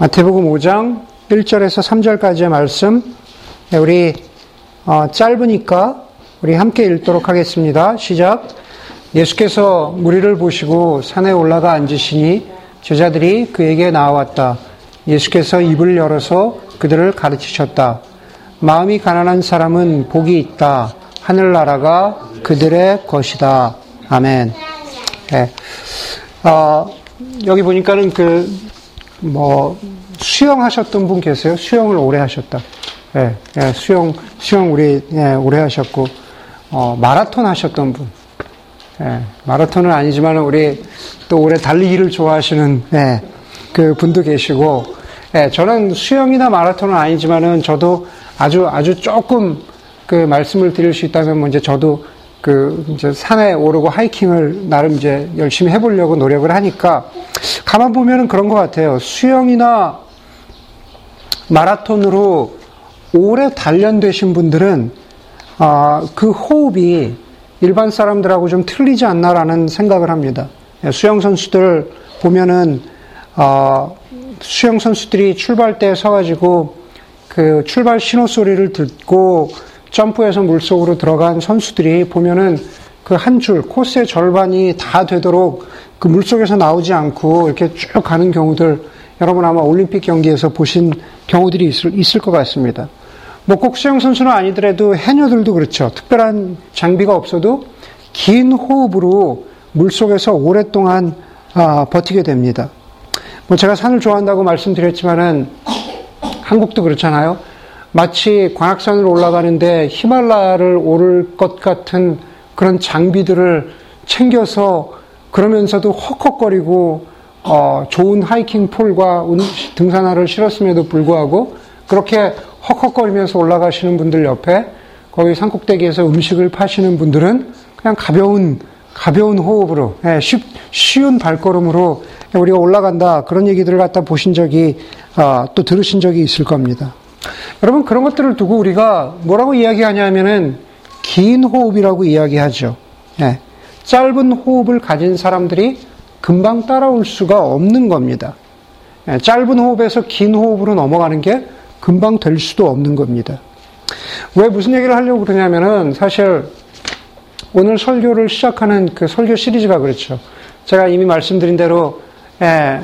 마태복음 5장 1절에서 3절까지의 말씀 네, 우리 어, 짧으니까 우리 함께 읽도록 하겠습니다. 시작. 예수께서 무리를 보시고 산에 올라가 앉으시니 제자들이 그에게 나왔다. 예수께서 입을 열어서 그들을 가르치셨다. 마음이 가난한 사람은 복이 있다. 하늘나라가 그들의 것이다. 아멘. 네. 어, 여기 보니까는 그, 뭐, 수영하셨던 분 계세요? 수영을 오래 하셨다. 예, 예, 수영, 수영 우리, 예, 오래 하셨고, 어, 마라톤 하셨던 분. 예, 마라톤은 아니지만 우리 또 오래 달리기를 좋아하시는, 예, 그 분도 계시고, 예, 저는 수영이나 마라톤은 아니지만은 저도 아주, 아주 조금 그 말씀을 드릴 수 있다면 뭐 이제 저도 그 이제 산에 오르고 하이킹을 나름 이제 열심히 해보려고 노력을 하니까 가만 보면은 그런 것 같아요. 수영이나 마라톤으로 오래 단련되신 분들은 아, 그 호흡이 일반 사람들하고 좀 틀리지 않나라는 생각을 합니다. 예, 수영 선수들 보면은 어, 수영 선수들이 출발 때 서가지고 그 출발 신호 소리를 듣고 점프해서 물속으로 들어간 선수들이 보면은 그 한 줄, 코스의 절반이 다 되도록 그 물속에서 나오지 않고 이렇게 쭉 가는 경우들 여러분 아마 올림픽 경기에서 보신 경우들이 있을, 있을 것 같습니다. 뭐 꼭 수영 선수는 아니더라도 해녀들도 그렇죠. 특별한 장비가 없어도 긴 호흡으로 물속에서 오랫동안 아, 버티게 됩니다. 뭐 제가 산을 좋아한다고 말씀드렸지만은 한국도 그렇잖아요. 마치 관악산을 올라가는데 히말라야를 오를 것 같은 그런 장비들을 챙겨서 그러면서도 헉헉거리고 어, 좋은 하이킹 폴과 등산화를 실었음에도 불구하고 그렇게 헉헉거리면서 올라가시는 분들 옆에 거기 산꼭대기에서 음식을 파시는 분들은 그냥 가벼운 가벼운 호흡으로 예, 쉽, 쉬운 발걸음으로 우리가 올라간다 그런 얘기들을 갖다 보신 적이 어, 또 들으신 적이 있을 겁니다. 여러분 그런 것들을 두고 우리가 뭐라고 이야기하냐면은 긴 호흡이라고 이야기하죠. 예, 짧은 호흡을 가진 사람들이 금방 따라올 수가 없는 겁니다. 예, 짧은 호흡에서 긴 호흡으로 넘어가는 게 금방 될 수도 없는 겁니다. 왜 무슨 얘기를 하려고 그러냐면은 사실 오늘 설교를 시작하는 그 설교 시리즈가 그렇죠. 제가 이미 말씀드린 대로 예,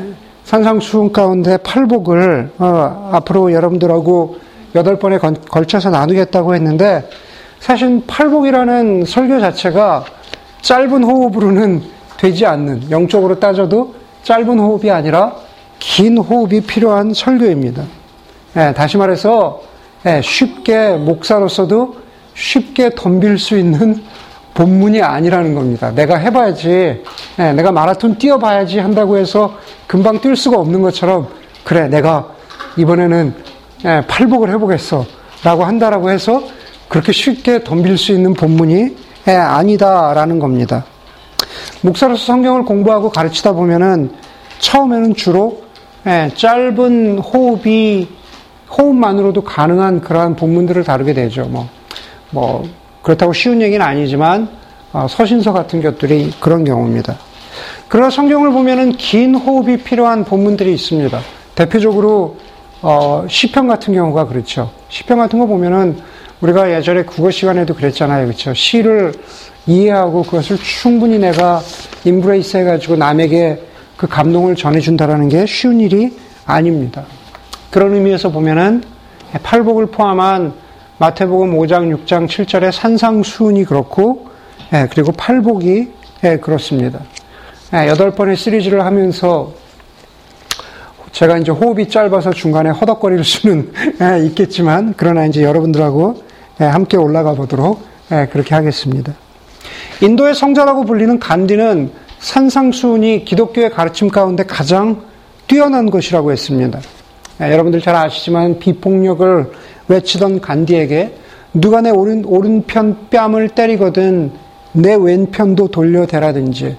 산상수훈 가운데 팔복을 어, 앞으로 여러분들하고 여덟 번에 걸쳐서 나누겠다고 했는데 사실 팔복이라는 설교 자체가 짧은 호흡으로는 되지 않는 영적으로 따져도 짧은 호흡이 아니라 긴 호흡이 필요한 설교입니다. 예, 다시 말해서 예, 쉽게 목사로서도 쉽게 덤빌 수 있는 본문이 아니라는 겁니다. 내가 해봐야지, 예, 내가 마라톤 뛰어봐야지 한다고 해서 금방 뛸 수가 없는 것처럼 그래 내가 이번에는 예, 팔복을 해보겠어 라고 한다라고 해서 그렇게 쉽게 덤빌 수 있는 본문이 예, 아니다라는 겁니다. 목사로서 성경을 공부하고 가르치다 보면은 처음에는 주로 예, 짧은 호흡이 호흡만으로도 가능한 그러한 본문들을 다루게 되죠. 뭐, 뭐 그렇다고 쉬운 얘기는 아니지만 어, 서신서 같은 것들이 그런 경우입니다. 그러나 성경을 보면은 긴 호흡이 필요한 본문들이 있습니다. 대표적으로 어, 시편 같은 경우가 그렇죠. 시편 같은 거 보면은 우리가 예전에 국어 시간에도 그랬잖아요. 그렇죠. 시를 이해하고 그것을 충분히 내가 인브레이스 해가지고 남에게 그 감동을 전해준다라는 게 쉬운 일이 아닙니다. 그런 의미에서 보면은 팔복을 포함한 마태복음 5장, 6장, 7절의 산상수훈이 그렇고, 예, 그리고 팔복이 예, 그렇습니다. 예, 여덟 번의 시리즈를 하면서 제가 이제 호흡이 짧아서 중간에 허덕거릴 수는 있겠지만, 그러나 이제 여러분들하고 함께 올라가 보도록 그렇게 하겠습니다. 인도의 성자라고 불리는 간디는 산상수훈이 기독교의 가르침 가운데 가장 뛰어난 것이라고 했습니다. 네, 여러분들 잘 아시지만 비폭력을 외치던 간디에게 누가 내 오른, 오른편 뺨을 때리거든 내 왼편도 돌려대라든지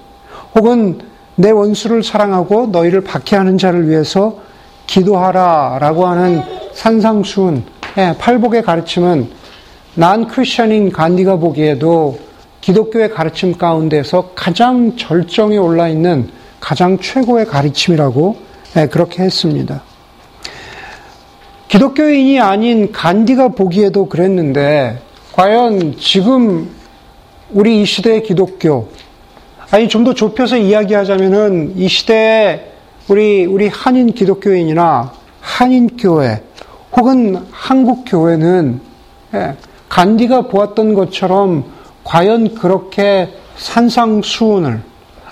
혹은 내 원수를 사랑하고 너희를 박해하는 자를 위해서 기도하라 라고 하는 산상수훈, 예, 팔복의 가르침은 난 크리스천인 간디가 보기에도 기독교의 가르침 가운데서 가장 절정에 올라 있는 가장 최고의 가르침이라고 예, 그렇게 했습니다. 기독교인이 아닌 간디가 보기에도 그랬는데, 과연 지금 우리 이 시대의 기독교, 아니 좀 더 좁혀서 이야기하자면은 이 시대의 우리 우리 한인 기독교인이나 한인 교회 혹은 한국 교회는 예, 간디가 보았던 것처럼 과연 그렇게 산상수훈을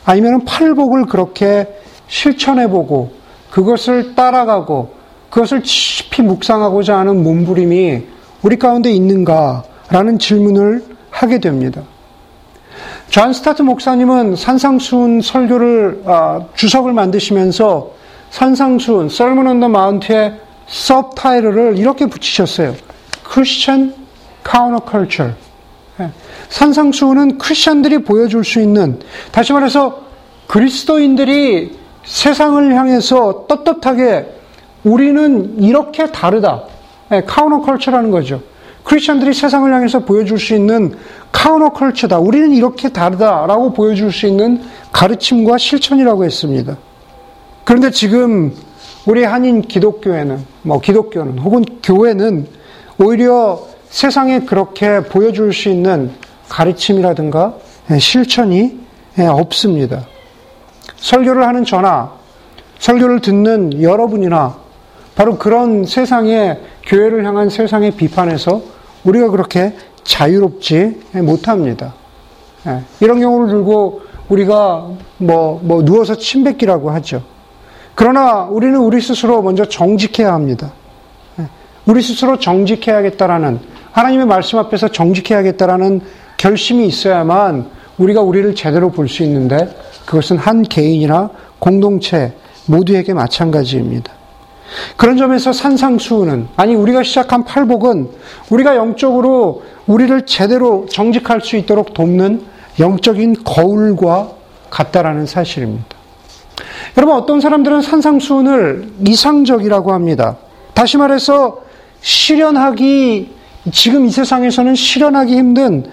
아니면 팔복을 그렇게 실천해보고 그것을 따라가고 그것을 깊이 묵상하고자 하는 몸부림이 우리 가운데 있는가라는 질문을 하게 됩니다. 존 스토트 목사님은 산상수훈 설교를 아, 주석을 만드시면서 산상수훈 Sermon on the Mount의 서브타이틀을 이렇게 붙이셨어요. Christian Counterculture. 예. 산상수훈은 크리스천들이 보여줄 수 있는 다시 말해서 그리스도인들이 세상을 향해서 떳떳하게 우리는 이렇게 다르다. counterculture라는 거죠. 크리스천들이 세상을 향해서 보여줄 수 있는 카우너컬처다. 우리는 이렇게 다르다라고 보여줄 수 있는 가르침과 실천이라고 했습니다. 그런데 지금 우리 한인 기독교회는, 뭐 기독교는 혹은 교회는 오히려 세상에 그렇게 보여줄 수 있는 가르침이라든가 실천이 없습니다. 설교를 하는 저나 설교를 듣는 여러분이나 바로 그런 세상의 교회를 향한 세상의 비판에서 우리가 그렇게 자유롭지 못합니다. 예, 이런 경우를 들고 우리가 뭐, 뭐 누워서 침 뱉기라고 하죠. 그러나 우리는 우리 스스로 먼저 정직해야 합니다. 예, 우리 스스로 정직해야겠다라는 하나님의 말씀 앞에서 정직해야겠다라는 결심이 있어야만 우리가 우리를 제대로 볼 수 있는데 그것은 한 개인이나 공동체 모두에게 마찬가지입니다. 그런 점에서 산상수훈은 아니 우리가 시작한 팔복은 우리가 영적으로 우리를 제대로 정직할 수 있도록 돕는 영적인 거울과 같다라는 사실입니다. 여러분 어떤 사람들은 산상수훈을 이상적이라고 합니다. 다시 말해서 실현하기 지금 이 세상에서는 실현하기 힘든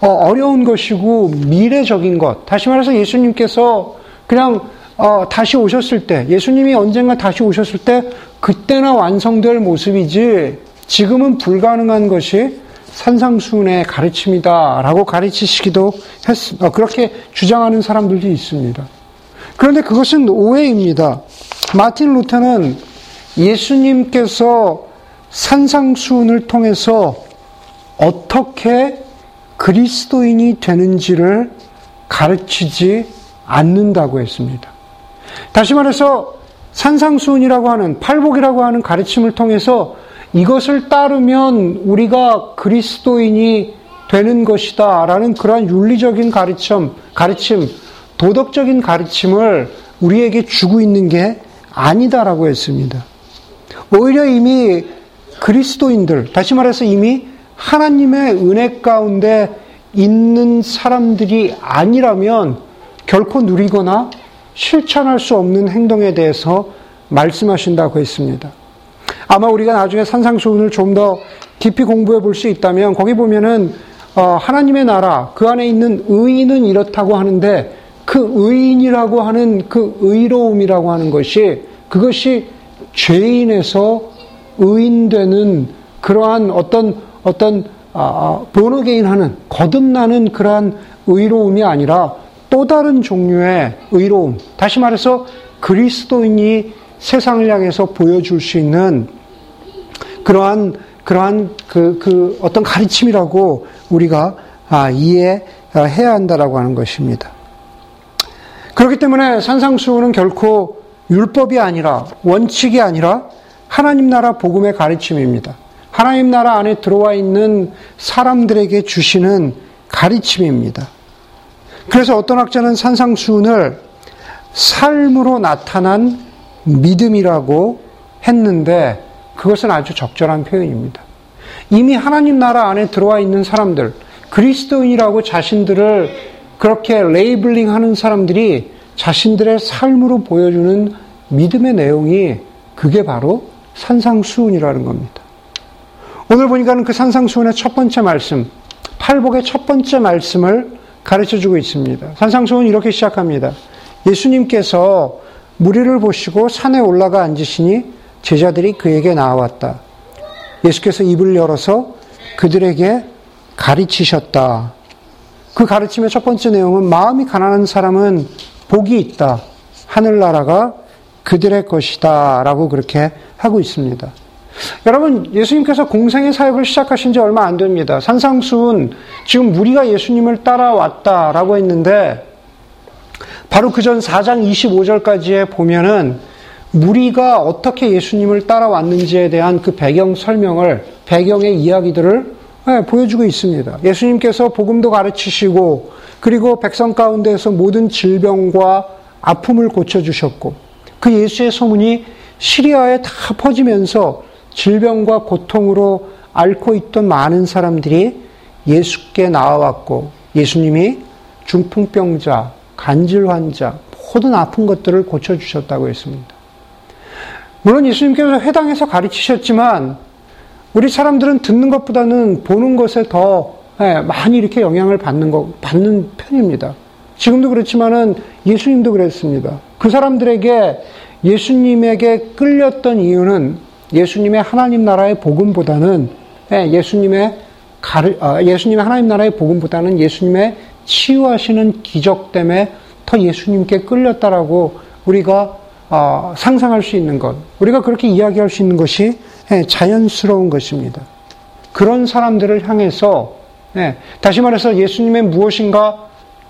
어, 어려운 것이고 미래적인 것. 다시 말해서 예수님께서 그냥 어, 다시 오셨을 때, 예수님이 언젠가 다시 오셨을 때, 그때나 완성될 모습이지, 지금은 불가능한 것이 산상순의 가르침이다라고 가르치시기도 했, 어, 그렇게 주장하는 사람들도 있습니다. 그런데 그것은 오해입니다. 마틴 루터는 예수님께서 산상순을 통해서 어떻게 그리스도인이 되는지를 가르치지 않는다고 했습니다. 다시 말해서 산상수훈이라고 하는 팔복이라고 하는 가르침을 통해서 이것을 따르면 우리가 그리스도인이 되는 것이다 라는 그러한 윤리적인 가르침, 가르침, 도덕적인 가르침을 우리에게 주고 있는 게 아니다라고 했습니다. 오히려 이미 그리스도인들, 다시 말해서 이미 하나님의 은혜 가운데 있는 사람들이 아니라면 결코 누리거나 실천할 수 없는 행동에 대해서 말씀하신다고 했습니다. 아마 우리가 나중에 산상수훈을 좀 더 깊이 공부해 볼 수 있다면 거기 보면은 어, 하나님의 나라 그 안에 있는 의인은 이렇다고 하는데 그 의인이라고 하는 그 의로움이라고 하는 것이 그것이 죄인에서 의인되는 그러한 어떤 어떤 아, 본어게인하는 아, 거듭나는 그러한 의로움이 아니라 또 다른 종류의 의로움. 다시 말해서 그리스도인이 세상을 향해서 보여줄 수 있는 그러한 그러한 그, 그 어떤 가르침이라고 우리가 아, 이해해야 한다라고 하는 것입니다. 그렇기 때문에 산상수훈은 결코 율법이 아니라 원칙이 아니라 하나님 나라 복음의 가르침입니다. 하나님 나라 안에 들어와 있는 사람들에게 주시는 가르침입니다. 그래서 어떤 학자는 산상수훈을 삶으로 나타난 믿음이라고 했는데 그것은 아주 적절한 표현입니다. 이미 하나님 나라 안에 들어와 있는 사람들, 그리스도인이라고 자신들을 그렇게 labeling 하는 사람들이 자신들의 삶으로 보여주는 믿음의 내용이 그게 바로 산상수훈이라는 겁니다. 오늘 보니까는 그 산상수훈의 첫 번째 말씀, 팔복의 첫 번째 말씀을 가르쳐 주고 있습니다. 산상수훈 이렇게 시작합니다. 예수님께서 무리를 보시고 산에 올라가 앉으시니 제자들이 그에게 나왔다. 예수께서 입을 열어서 그들에게 가르치셨다. 그 가르침의 첫 번째 내용은 마음이 가난한 사람은 복이 있다. 하늘나라가 그들의 것이다. 라고 그렇게 하고 있습니다. 여러분, 예수님께서 공생의 사역을 시작하신 지 얼마 안 됩니다. 산상수훈, 지금 무리가 예수님을 따라왔다라고 했는데, 바로 그 전 4장 25절까지에 보면은, 무리가 어떻게 예수님을 따라왔는지에 대한 그 배경 설명을, 배경의 이야기들을 네, 보여주고 있습니다. 예수님께서 복음도 가르치시고, 그리고 백성 가운데서 모든 질병과 아픔을 고쳐주셨고, 그 예수의 소문이 시리아에 다 퍼지면서 질병과 고통으로 앓고 있던 많은 사람들이 예수께 나와왔고 예수님이 중풍병자, 간질 환자, 모든 아픈 것들을 고쳐주셨다고 했습니다. 물론 예수님께서 회당에서 가르치셨지만 우리 사람들은 듣는 것보다는 보는 것에 더 예, 많이 이렇게 영향을 받는 거, 받는 편입니다. 지금도 그렇지만은 예수님도 그랬습니다. 그 사람들에게 예수님에게 끌렸던 이유는 예수님의 하나님 나라의 복음보다는 예, 예수님의 아, 예수님의 하나님 나라의 복음보다는 예수님의 치유하시는 기적 때문에 더 예수님께 끌렸다라고 우리가 아, 상상할 수 있는 것, 우리가 그렇게 이야기할 수 있는 것이 예, 자연스러운 것입니다. 그런 사람들을 향해서 예, 다시 말해서 예수님의 무엇인가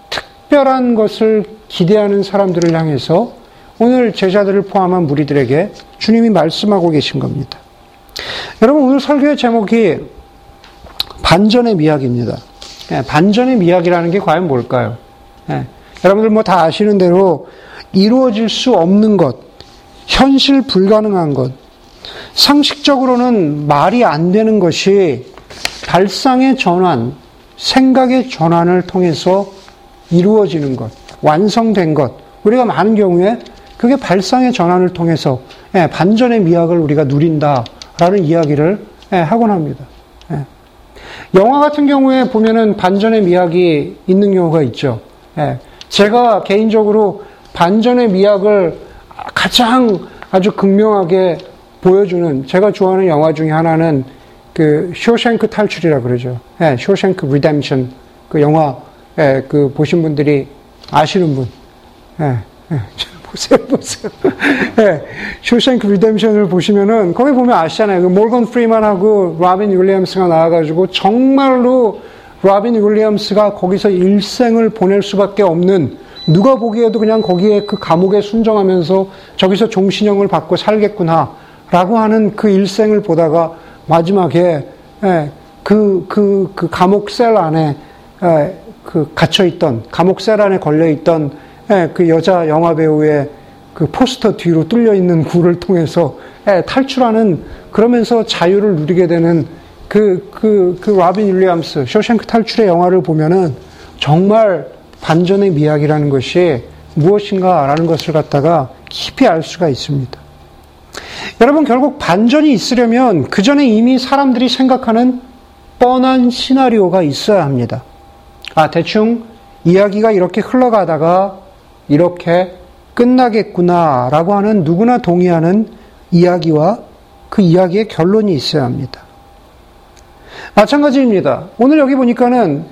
특별한 것을 기대하는 사람들을 향해서 오늘 제자들을 포함한 무리들에게 주님이 말씀하고 계신 겁니다. 여러분 오늘 설교의 제목이 반전의 미학입니다. 예, 반전의 미학이라는 게 과연 뭘까요? 예, 여러분들 뭐 다 아시는 대로 이루어질 수 없는 것, 현실 불가능한 것, 상식적으로는 말이 안 되는 것이 발상의 전환, 생각의 전환을 통해서 이루어지는 것, 완성된 것, 우리가 많은 경우에 그게 발상의 전환을 통해서 예, 반전의 미학을 우리가 누린다라는 이야기를 예, 하곤 합니다. 예. 영화 같은 경우에 보면은 반전의 미학이 있는 경우가 있죠. 제가 개인적으로 반전의 미학을 가장 아주 극명하게 보여주는 제가 좋아하는 영화 중에 하나는 그 쇼생크 탈출이라 그러죠. 예, Shawshank Redemption 그 영화 예, 그 보신 분들이 아시는 분. 예, 예. 보세요, 보세요. 예, Shawshank Redemption을 보시면은 거기 보면 아시잖아요. 그 모건 프리먼하고 로빈 윌리엄스가 나와가지고 정말로 로빈 윌리엄스가 거기서 일생을 보낼 수밖에 없는 누가 보기에도 그냥 거기에 그 감옥에 순응하면서 저기서 종신형을 받고 살겠구나 라고 하는 그 일생을 보다가 마지막에 예, 그, 그, 그 감옥 cell 안에 예, 그 갇혀있던 감옥 cell 안에 걸려있던 예, 그 여자 영화 배우의 그 포스터 뒤로 뚫려 있는 굴을 통해서 예, 탈출하는 그러면서 자유를 누리게 되는 그, 그, 그 라빈 윌리엄스, 쇼생크 탈출의 영화를 보면은 정말 반전의 미학이라는 것이 무엇인가라는 것을 갖다가 깊이 알 수가 있습니다. 여러분, 결국 반전이 있으려면 그 전에 이미 사람들이 생각하는 뻔한 시나리오가 있어야 합니다. 아, 대충 이야기가 이렇게 흘러가다가 이렇게 끝나겠구나 라고 하는 누구나 동의하는 이야기와 그 이야기의 결론이 있어야 합니다. 마찬가지입니다. 오늘 여기 보니까는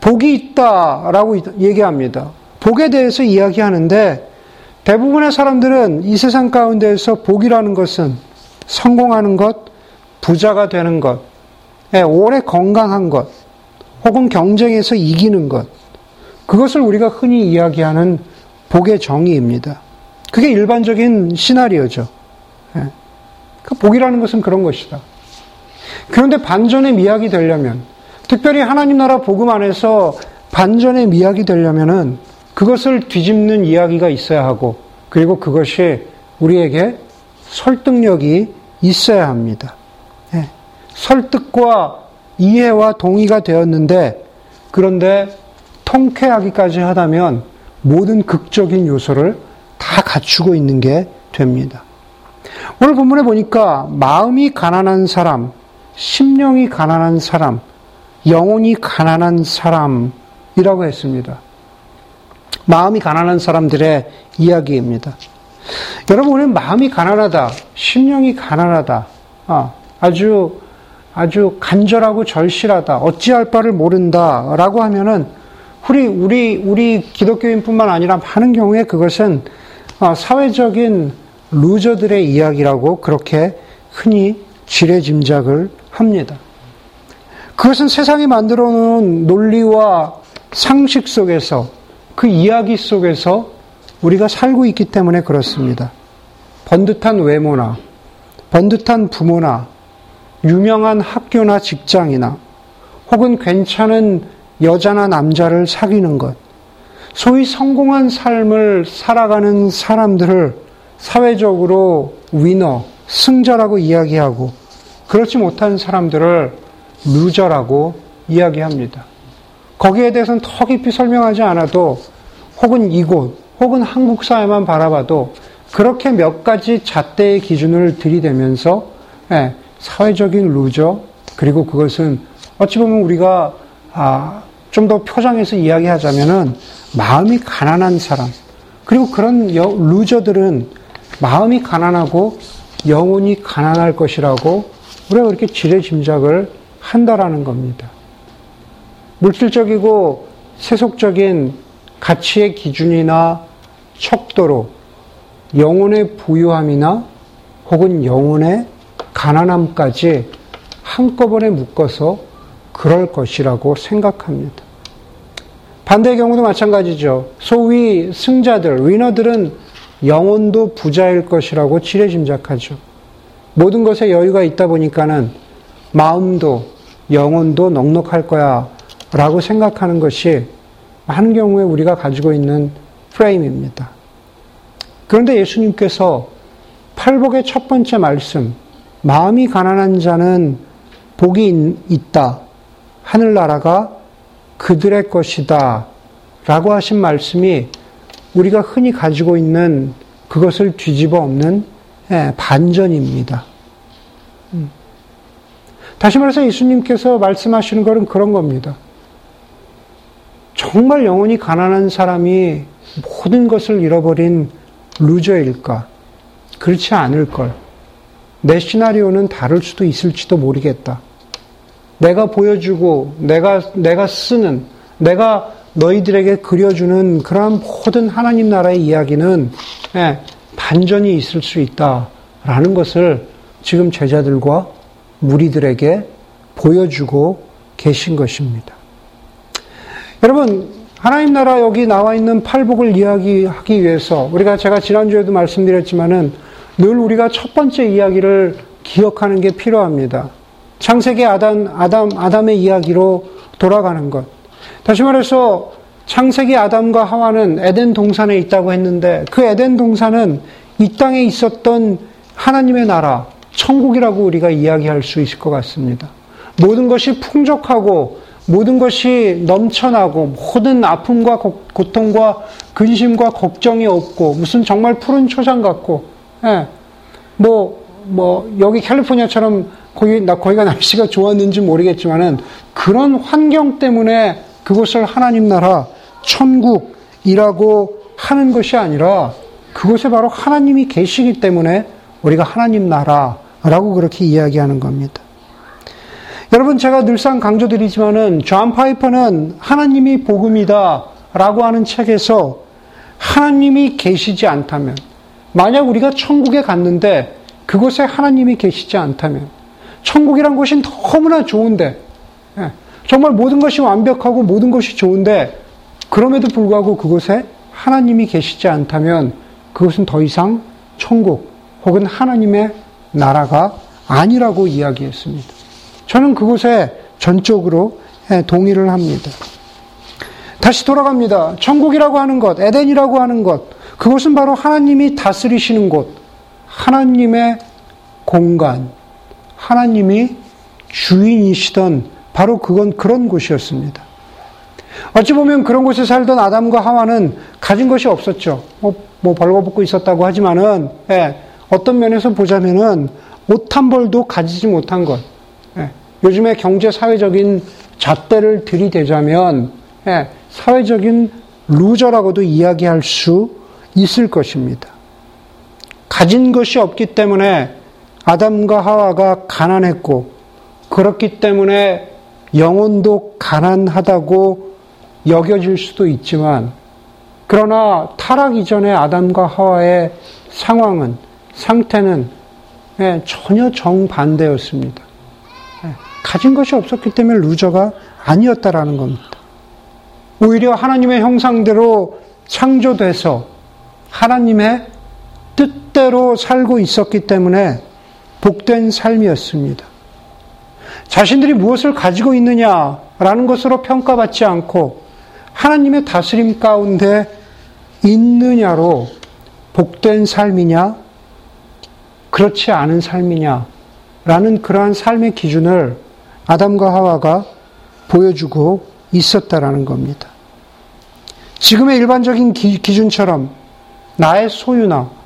복이 있다 라고 얘기합니다. 복에 대해서 이야기하는데 대부분의 사람들은 이 세상 가운데에서 복이라는 것은 성공하는 것, 부자가 되는 것, 예, 오래 건강한 것, 혹은 경쟁에서 이기는 것, 그것을 우리가 흔히 이야기하는 복의 정의입니다. 그게 일반적인 시나리오죠. 예. 그 복이라는 것은 그런 것이다. 그런데 반전의 미학이 되려면, 특별히 하나님 나라 복음 안에서 반전의 미학이 되려면은 그것을 뒤집는 이야기가 있어야 하고, 그리고 그것이 우리에게 설득력이 있어야 합니다. 예. 설득과 이해와 동의가 되었는데, 그런데 통쾌하기까지 하다면 모든 극적인 요소를 다 갖추고 있는 게 됩니다. 오늘 본문에 보니까 마음이 가난한 사람, 심령이 가난한 사람, 영혼이 가난한 사람이라고 했습니다. 마음이 가난한 사람들의 이야기입니다. 여러분, 우리는 마음이 가난하다, 심령이 가난하다, 아, 아주 아주 간절하고 절실하다. 어찌할 바를 모른다 라고 하면은 우리 우리 우리 기독교인뿐만 아니라 많은 경우에 그것은 어, 사회적인 루저들의 이야기라고 그렇게 흔히 지레짐작을 합니다. 그것은 세상이 만들어 놓은 논리와 상식 속에서 그 이야기 속에서 우리가 살고 있기 때문에 그렇습니다. 번듯한 외모나 번듯한 부모나 유명한 학교나 직장이나 혹은 괜찮은 여자나 남자를 사귀는 것, 소위 성공한 삶을 살아가는 사람들을 사회적으로 위너, 승자라고 이야기하고 그렇지 못한 사람들을 루저라고 이야기합니다. 거기에 대해서는 더 깊이 설명하지 않아도 혹은 이곳 혹은 한국 사회만 바라봐도 그렇게 몇 가지 잣대의 기준을 들이대면서 예, 사회적인 루저 그리고 그것은 어찌 보면 우리가 아, 좀 더 포장해서 이야기하자면은 마음이 가난한 사람 그리고 그런 루저들은 마음이 가난하고 영혼이 가난할 것이라고 우리가 그렇게 지레 짐작을 한다라는 겁니다. 물질적이고 세속적인 가치의 기준이나 척도로 영혼의 부유함이나 혹은 영혼의 가난함까지 한꺼번에 묶어서 그럴 것이라고 생각합니다. 반대의 경우도 마찬가지죠. 소위 승자들, 위너들은 영혼도 부자일 것이라고 지레짐작하죠. 모든 것에 여유가 있다 보니까는 마음도 영혼도 넉넉할 거야 라고 생각하는 것이 많은 경우에 우리가 가지고 있는 프레임입니다. 그런데 예수님께서 팔복의 첫 번째 말씀, 마음이 가난한 자는 복이 있다. 하늘나라가 그들의 것이다. 라고 하신 말씀이 우리가 흔히 가지고 있는 그것을 뒤집어 엎는 예, 반전입니다. 음. 다시 말해서 예수님께서 말씀하시는 것은 그런 겁니다. 정말 영혼이 가난한 사람이 모든 것을 잃어버린 루저일까? 그렇지 않을 걸. 내 시나리오는 다를 수도 있을지도 모르겠다. 내가 보여주고, 내가, 내가 쓰는, 내가 너희들에게 그려주는 그러한 모든 하나님 나라의 이야기는 예, 반전이 있을 수 있다라는 것을 지금 제자들과 무리들에게 보여주고 계신 것입니다. 여러분, 하나님 나라 여기 나와 있는 팔복을 이야기하기 위해서 우리가 제가 지난주에도 말씀드렸지만은 늘 우리가 첫 번째 이야기를 기억하는 게 필요합니다. 창세기 아담, 아담, 아담의 이야기로 돌아가는 것. 다시 말해서 창세기 아담과 하와는 에덴 동산에 있다고 했는데 그 에덴 동산은 이 땅에 있었던 하나님의 나라, 천국이라고 우리가 이야기할 수 있을 것 같습니다. 모든 것이 풍족하고 모든 것이 넘쳐나고 모든 아픔과 고통과 근심과 걱정이 없고 무슨 정말 푸른 초장 같고 예. 뭐, 뭐, 여기 캘리포니아처럼 거기, 나, 거기가 날씨가 좋았는지 모르겠지만은 그런 환경 때문에 그곳을 하나님 나라, 천국이라고 하는 것이 아니라 그곳에 바로 하나님이 계시기 때문에 우리가 하나님 나라라고 그렇게 이야기하는 겁니다. 여러분 제가 늘상 강조드리지만은 존 파이퍼는 하나님이 복음이다라고 하는 책에서 하나님이 계시지 않다면 만약 우리가 천국에 갔는데 그곳에 하나님이 계시지 않다면 천국이란 곳이 너무나 좋은데 예, 정말 모든 것이 완벽하고 모든 것이 좋은데 그럼에도 불구하고 그곳에 하나님이 계시지 않다면 그것은 더 이상 천국 혹은 하나님의 나라가 아니라고 이야기했습니다. 저는 그곳에 전적으로 예, 동의를 합니다. 다시 돌아갑니다. 천국이라고 하는 것, 에덴이라고 하는 것, 그것은 바로 하나님이 다스리시는 곳, 하나님의 공간, 하나님이 주인이시던 바로 그건 그런 곳이었습니다. 어찌 보면 그런 곳에 살던 아담과 하와는 가진 것이 없었죠. 뭐, 뭐 벌거벗고 있었다고 하지만은, 예, 어떤 면에서 보자면은 옷 한 벌도 가지지 못한 것. 예, 요즘에 경제 사회적인 잣대를 들이대자면 예, 사회적인 루저라고도 이야기할 수 있을 것입니다. 가진 것이 없기 때문에 아담과 하와가 가난했고 그렇기 때문에 영혼도 가난하다고 여겨질 수도 있지만 그러나 타락 이전의 아담과 하와의 상황은 상태는 예, 전혀 정반대였습니다. 예, 가진 것이 없었기 때문에 루저가 아니었다라는 겁니다. 오히려 하나님의 형상대로 창조돼서 하나님의 뜻대로 살고 있었기 때문에 복된 삶이었습니다. 자신들이 무엇을 가지고 있느냐라는 것으로 평가받지 않고 하나님의 다스림 가운데 있느냐로 복된 삶이냐, 그렇지 않은 삶이냐, 라는 그러한 삶의 기준을 아담과 하와가 보여주고 있었다라는 겁니다. 지금의 일반적인 기, 준처럼 나의 소유나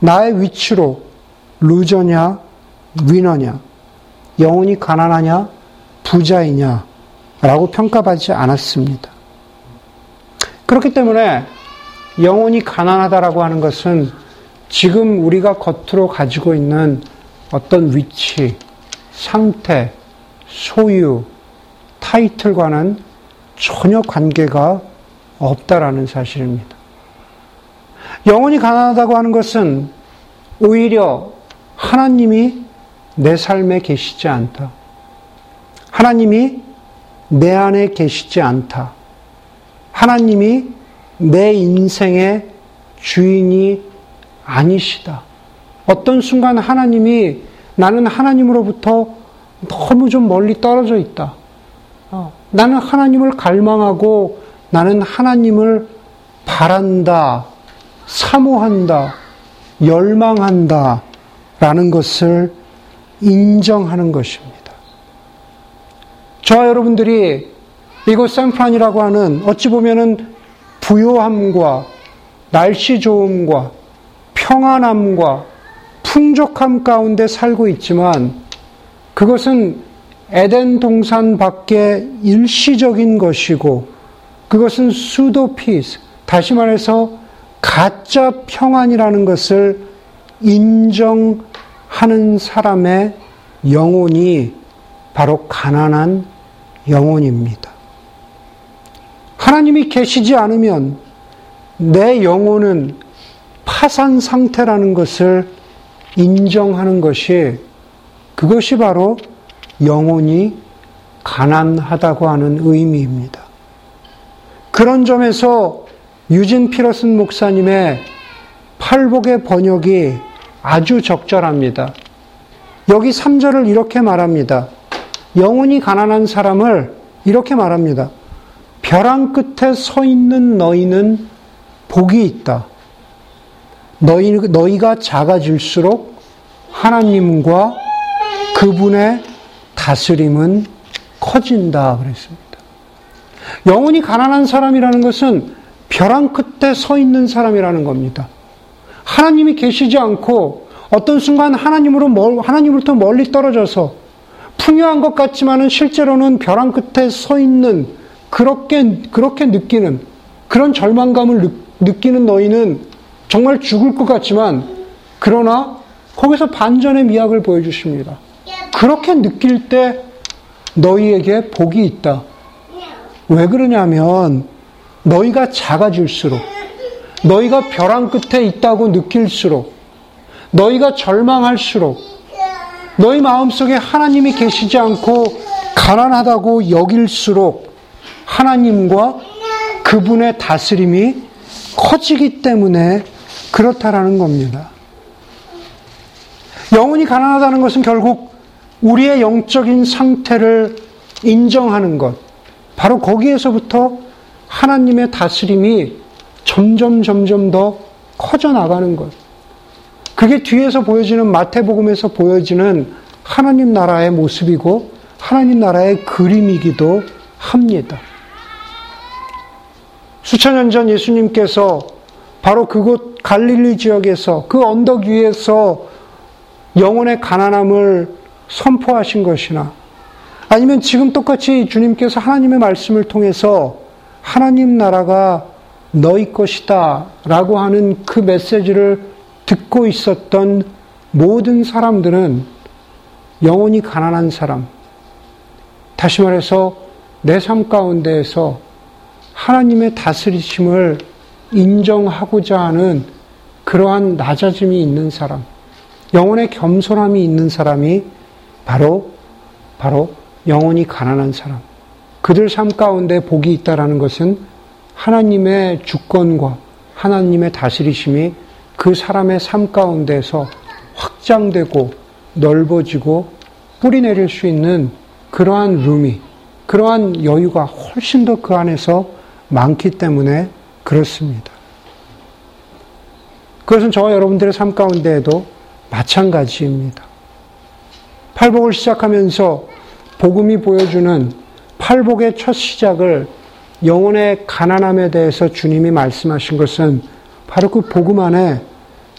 나의 위치로 루저냐, 위너냐, 영혼이 가난하냐, 부자이냐, 라고 평가받지 않았습니다. 그렇기 때문에 영혼이 가난하다라고 하는 것은 지금 우리가 겉으로 가지고 있는 어떤 위치, 상태, 소유, 타이틀과는 전혀 관계가 없다라는 사실입니다. 영혼이 가난하다고 하는 것은 오히려 하나님이 내 삶에 계시지 않다. 하나님이 내 안에 계시지 않다. 하나님이 내 인생의 주인이 아니시다. 어떤 순간 하나님이 나는 하나님으로부터 너무 좀 멀리 떨어져 있다. 어, 나는 하나님을 갈망하고 나는 하나님을 바란다, 사모한다, 열망한다, 라는 것을 인정하는 것입니다. 저와 여러분들이 이곳 샌프란이라고 하는 어찌 보면은 부요함과 날씨 좋음과 평안함과 풍족함 가운데 살고 있지만 그것은 에덴 동산 밖에 일시적인 것이고 그것은 수도 피스, 다시 말해서 가짜 평안이라는 것을 인정하는 사람의 영혼이 바로 가난한 영혼입니다. 하나님이 계시지 않으면 내 영혼은 파산 상태라는 것을 인정하는 것이 그것이 바로 영혼이 가난하다고 하는 의미입니다. 그런 점에서 유진 피러슨 목사님의 팔복의 번역이 아주 적절합니다. 여기 3절을 이렇게 말합니다. 영혼이 가난한 사람을 이렇게 말합니다. 벼랑 끝에 서 있는 너희는 복이 있다. 너희, 너희가 작아질수록 하나님과 그분의 다스림은 커진다. 그랬습니다. 영혼이 가난한 사람이라는 것은 벼랑 끝에 서 있는 사람이라는 겁니다. 하나님이 계시지 않고 어떤 순간 하나님으로 멀, 하나님으로부터 멀리 떨어져서 풍요한 것 같지만은 실제로는 벼랑 끝에 서 있는 그렇게, 그렇게 느끼는, 그런 절망감을 느, 끼는 너희는 정말 죽을 것 같지만, 그러나 거기서 반전의 미학을 보여주십니다. 그렇게 느낄 때 너희에게 복이 있다. 왜 그러냐면, 너희가 작아질수록, 너희가 벼랑 끝에 있다고 느낄수록, 너희가 절망할수록, 너희 마음속에 하나님이 계시지 않고 가난하다고 여길수록 하나님과 그분의 다스림이 커지기 때문에 그렇다라는 겁니다. 영혼이 가난하다는 것은 결국 우리의 영적인 상태를 인정하는 것. 바로 거기에서부터 하나님의 다스림이 점점 점점 더 커져 나가는 것. 그게 뒤에서 보여지는 마태복음에서 보여지는 하나님 나라의 모습이고 하나님 나라의 그림이기도 합니다. 수천 년 전 예수님께서 바로 그곳 갈릴리 지역에서 그 언덕 위에서 영혼의 가난함을 선포하신 것이나 아니면 지금 똑같이 주님께서 하나님의 말씀을 통해서 하나님 나라가 너희 것이다 라고 하는 그 메시지를 듣고 있었던 모든 사람들은 영혼이 가난한 사람, 다시 말해서 내 삶 가운데에서 하나님의 다스리심을 인정하고자 하는 그러한 낮아짐이 있는 사람, 영혼의 겸손함이 있는 사람이 바로, 바로 영혼이 가난한 사람. 그들 삶 가운데 복이 있다라는 것은 하나님의 주권과 하나님의 다스리심이 그 사람의 삶 가운데서 확장되고 넓어지고 뿌리 내릴 수 있는 그러한 룸이, 그러한 여유가 훨씬 더 그 안에서 많기 때문에 그렇습니다. 그것은 저와 여러분들의 삶 가운데에도 마찬가지입니다. 팔복을 시작하면서 복음이 보여주는 팔복의 첫 시작을 영혼의 가난함에 대해서 주님이 말씀하신 것은 바로 그 복음 안에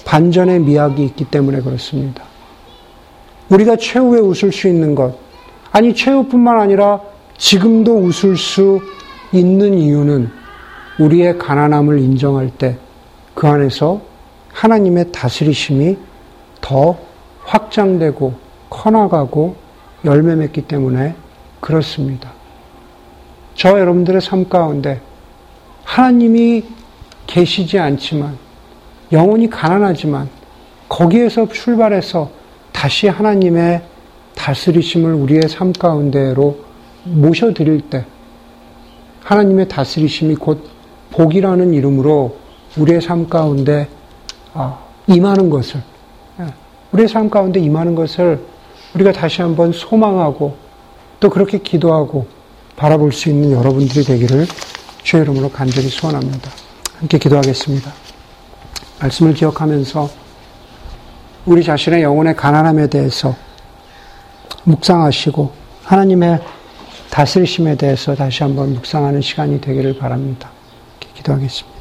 반전의 미학이 있기 때문에 그렇습니다. 우리가 최후에 웃을 수 있는 것, 아니 최후뿐만 아니라 지금도 웃을 수 있는 이유는 우리의 가난함을 인정할 때 그 안에서 하나님의 다스리심이 더 확장되고 커나가고 열매 맺기 때문에 그렇습니다. 저 여러분들의 삶 가운데 하나님이 계시지 않지만 영혼이 가난하지만 거기에서 출발해서 다시 하나님의 다스리심을 우리의 삶 가운데로 모셔드릴 때 하나님의 다스리심이 곧 복이라는 이름으로 우리의 삶 가운데 아, 임하는 것을 예, 우리의 삶 가운데 임하는 것을 우리가 다시 한번 소망하고 또 그렇게 기도하고 바라볼 수 있는 여러분들이 되기를 주의 이름으로 간절히 소원합니다. 함께 기도하겠습니다. 말씀을 기억하면서 우리 자신의 영혼의 가난함에 대해서 묵상하시고 하나님의 다스리심에 대해서 다시 한번 묵상하는 시간이 되기를 바랍니다. 기도하겠습니다.